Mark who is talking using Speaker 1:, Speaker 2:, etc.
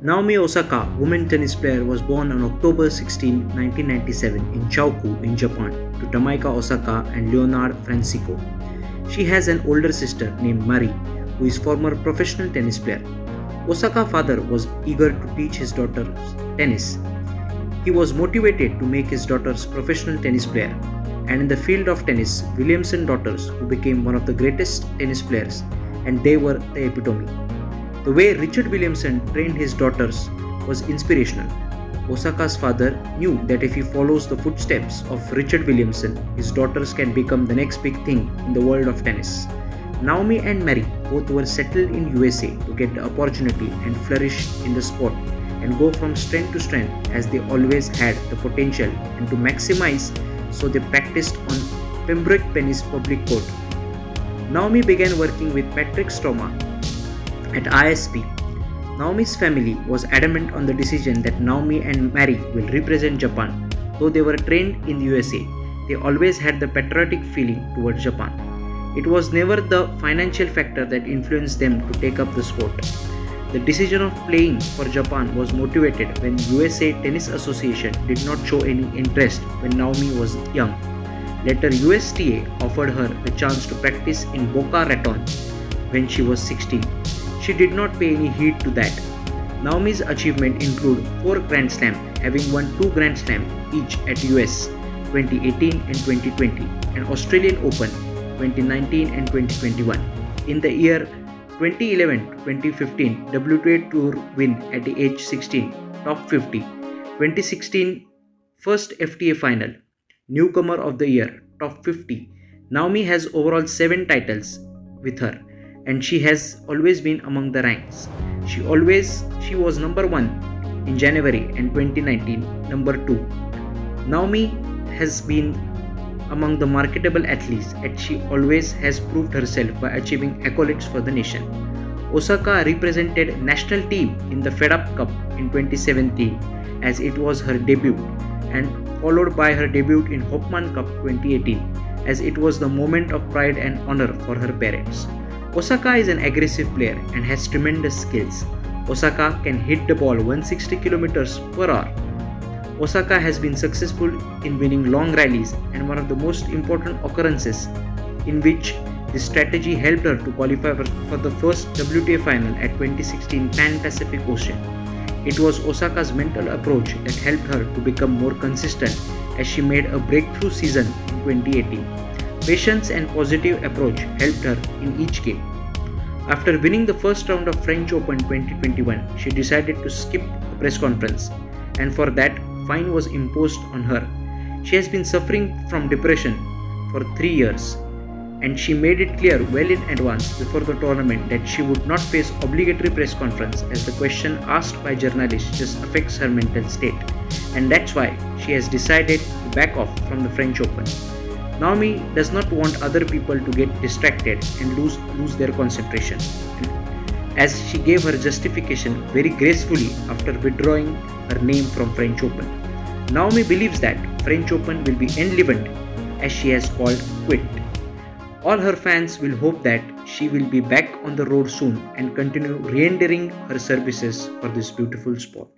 Speaker 1: Naomi Osaka, women tennis player, was born on October 16, 1997 in Chuo-ku in Japan to Tamaki Osaka and Leonard Francisco. She has an older sister named Mari, who is former professional tennis player. Osaka's father was eager to teach his daughter tennis. He was motivated to make his daughters a professional tennis player. And in the field of tennis, Williamson daughters who became one of the greatest tennis players and they were the epitome. The way Richard Williamson trained his daughters was inspirational. Osaka's father knew that if he follows the footsteps of Richard Williamson, his daughters can become the next big thing in the world of tennis. Naomi and Mari both were settled in USA to get the opportunity and flourish in the sport and go from strength to strength as they always had the potential and to maximize so they practiced on Pembroke Pines public court. Naomi began working with Patrick Stoma at ISP. Naomi's family was adamant on the decision that Naomi and Mari will represent Japan. Though they were trained in the USA, they always had the patriotic feeling towards Japan. It was never the financial factor that influenced them to take up the sport. The decision of playing for Japan was motivated when USA Tennis Association did not show any interest when Naomi was young. Later USTA offered her the chance to practice in Boca Raton when she was 16. She did not pay any heed to that. Naomi's achievement include 4 Grand Slam, having won 2 Grand Slam each at US 2018 and 2020 and Australian Open 2019 and 2021. In the year 2011-2015 WTA Tour win at the age 16, top 50. 2016 first WTA final, newcomer of the year, top 50. Naomi has overall 7 titles with her and she has always been among the ranks. She always she was number 1 in January and 2019, number 2. Naomi has been among the marketable athletes and she always has proved herself by achieving accolades for the nation. Osaka represented national team in the Fed Up Cup in 2017 as it was her debut and followed by her debut in Hopman Cup 2018 as it was the moment of pride and honor for her parents. Osaka is an aggressive player and has tremendous skills. Osaka can hit the ball 160 km per hour Osaka has been successful in winning long rallies and one of the most important occurrences in which this strategy helped her to qualify for the first WTA final at 2016 Pan Pacific Open. It was Osaka's mental approach that helped her to become more consistent as she made a breakthrough season in 2018. Patience and positive approach helped her in each game. After winning the first round of French Open 2021, she decided to skip a press conference, and for that, fine was imposed on her. She has been suffering from depression for three years, and she made it clear well in advance before the tournament that she would not face obligatory press conference as the question asked by journalists just affects her mental state, and that's why she has decided to back off from the French Open. Naomi does not want other people to get distracted and lose lose their concentration. As she gave her justification very gracefully after withdrawing her name from French Open. Naomi believes that French Open will be enlivened as she has called quit. All her fans will hope that she will be back on the road soon and continue re-entering her services for this beautiful sport.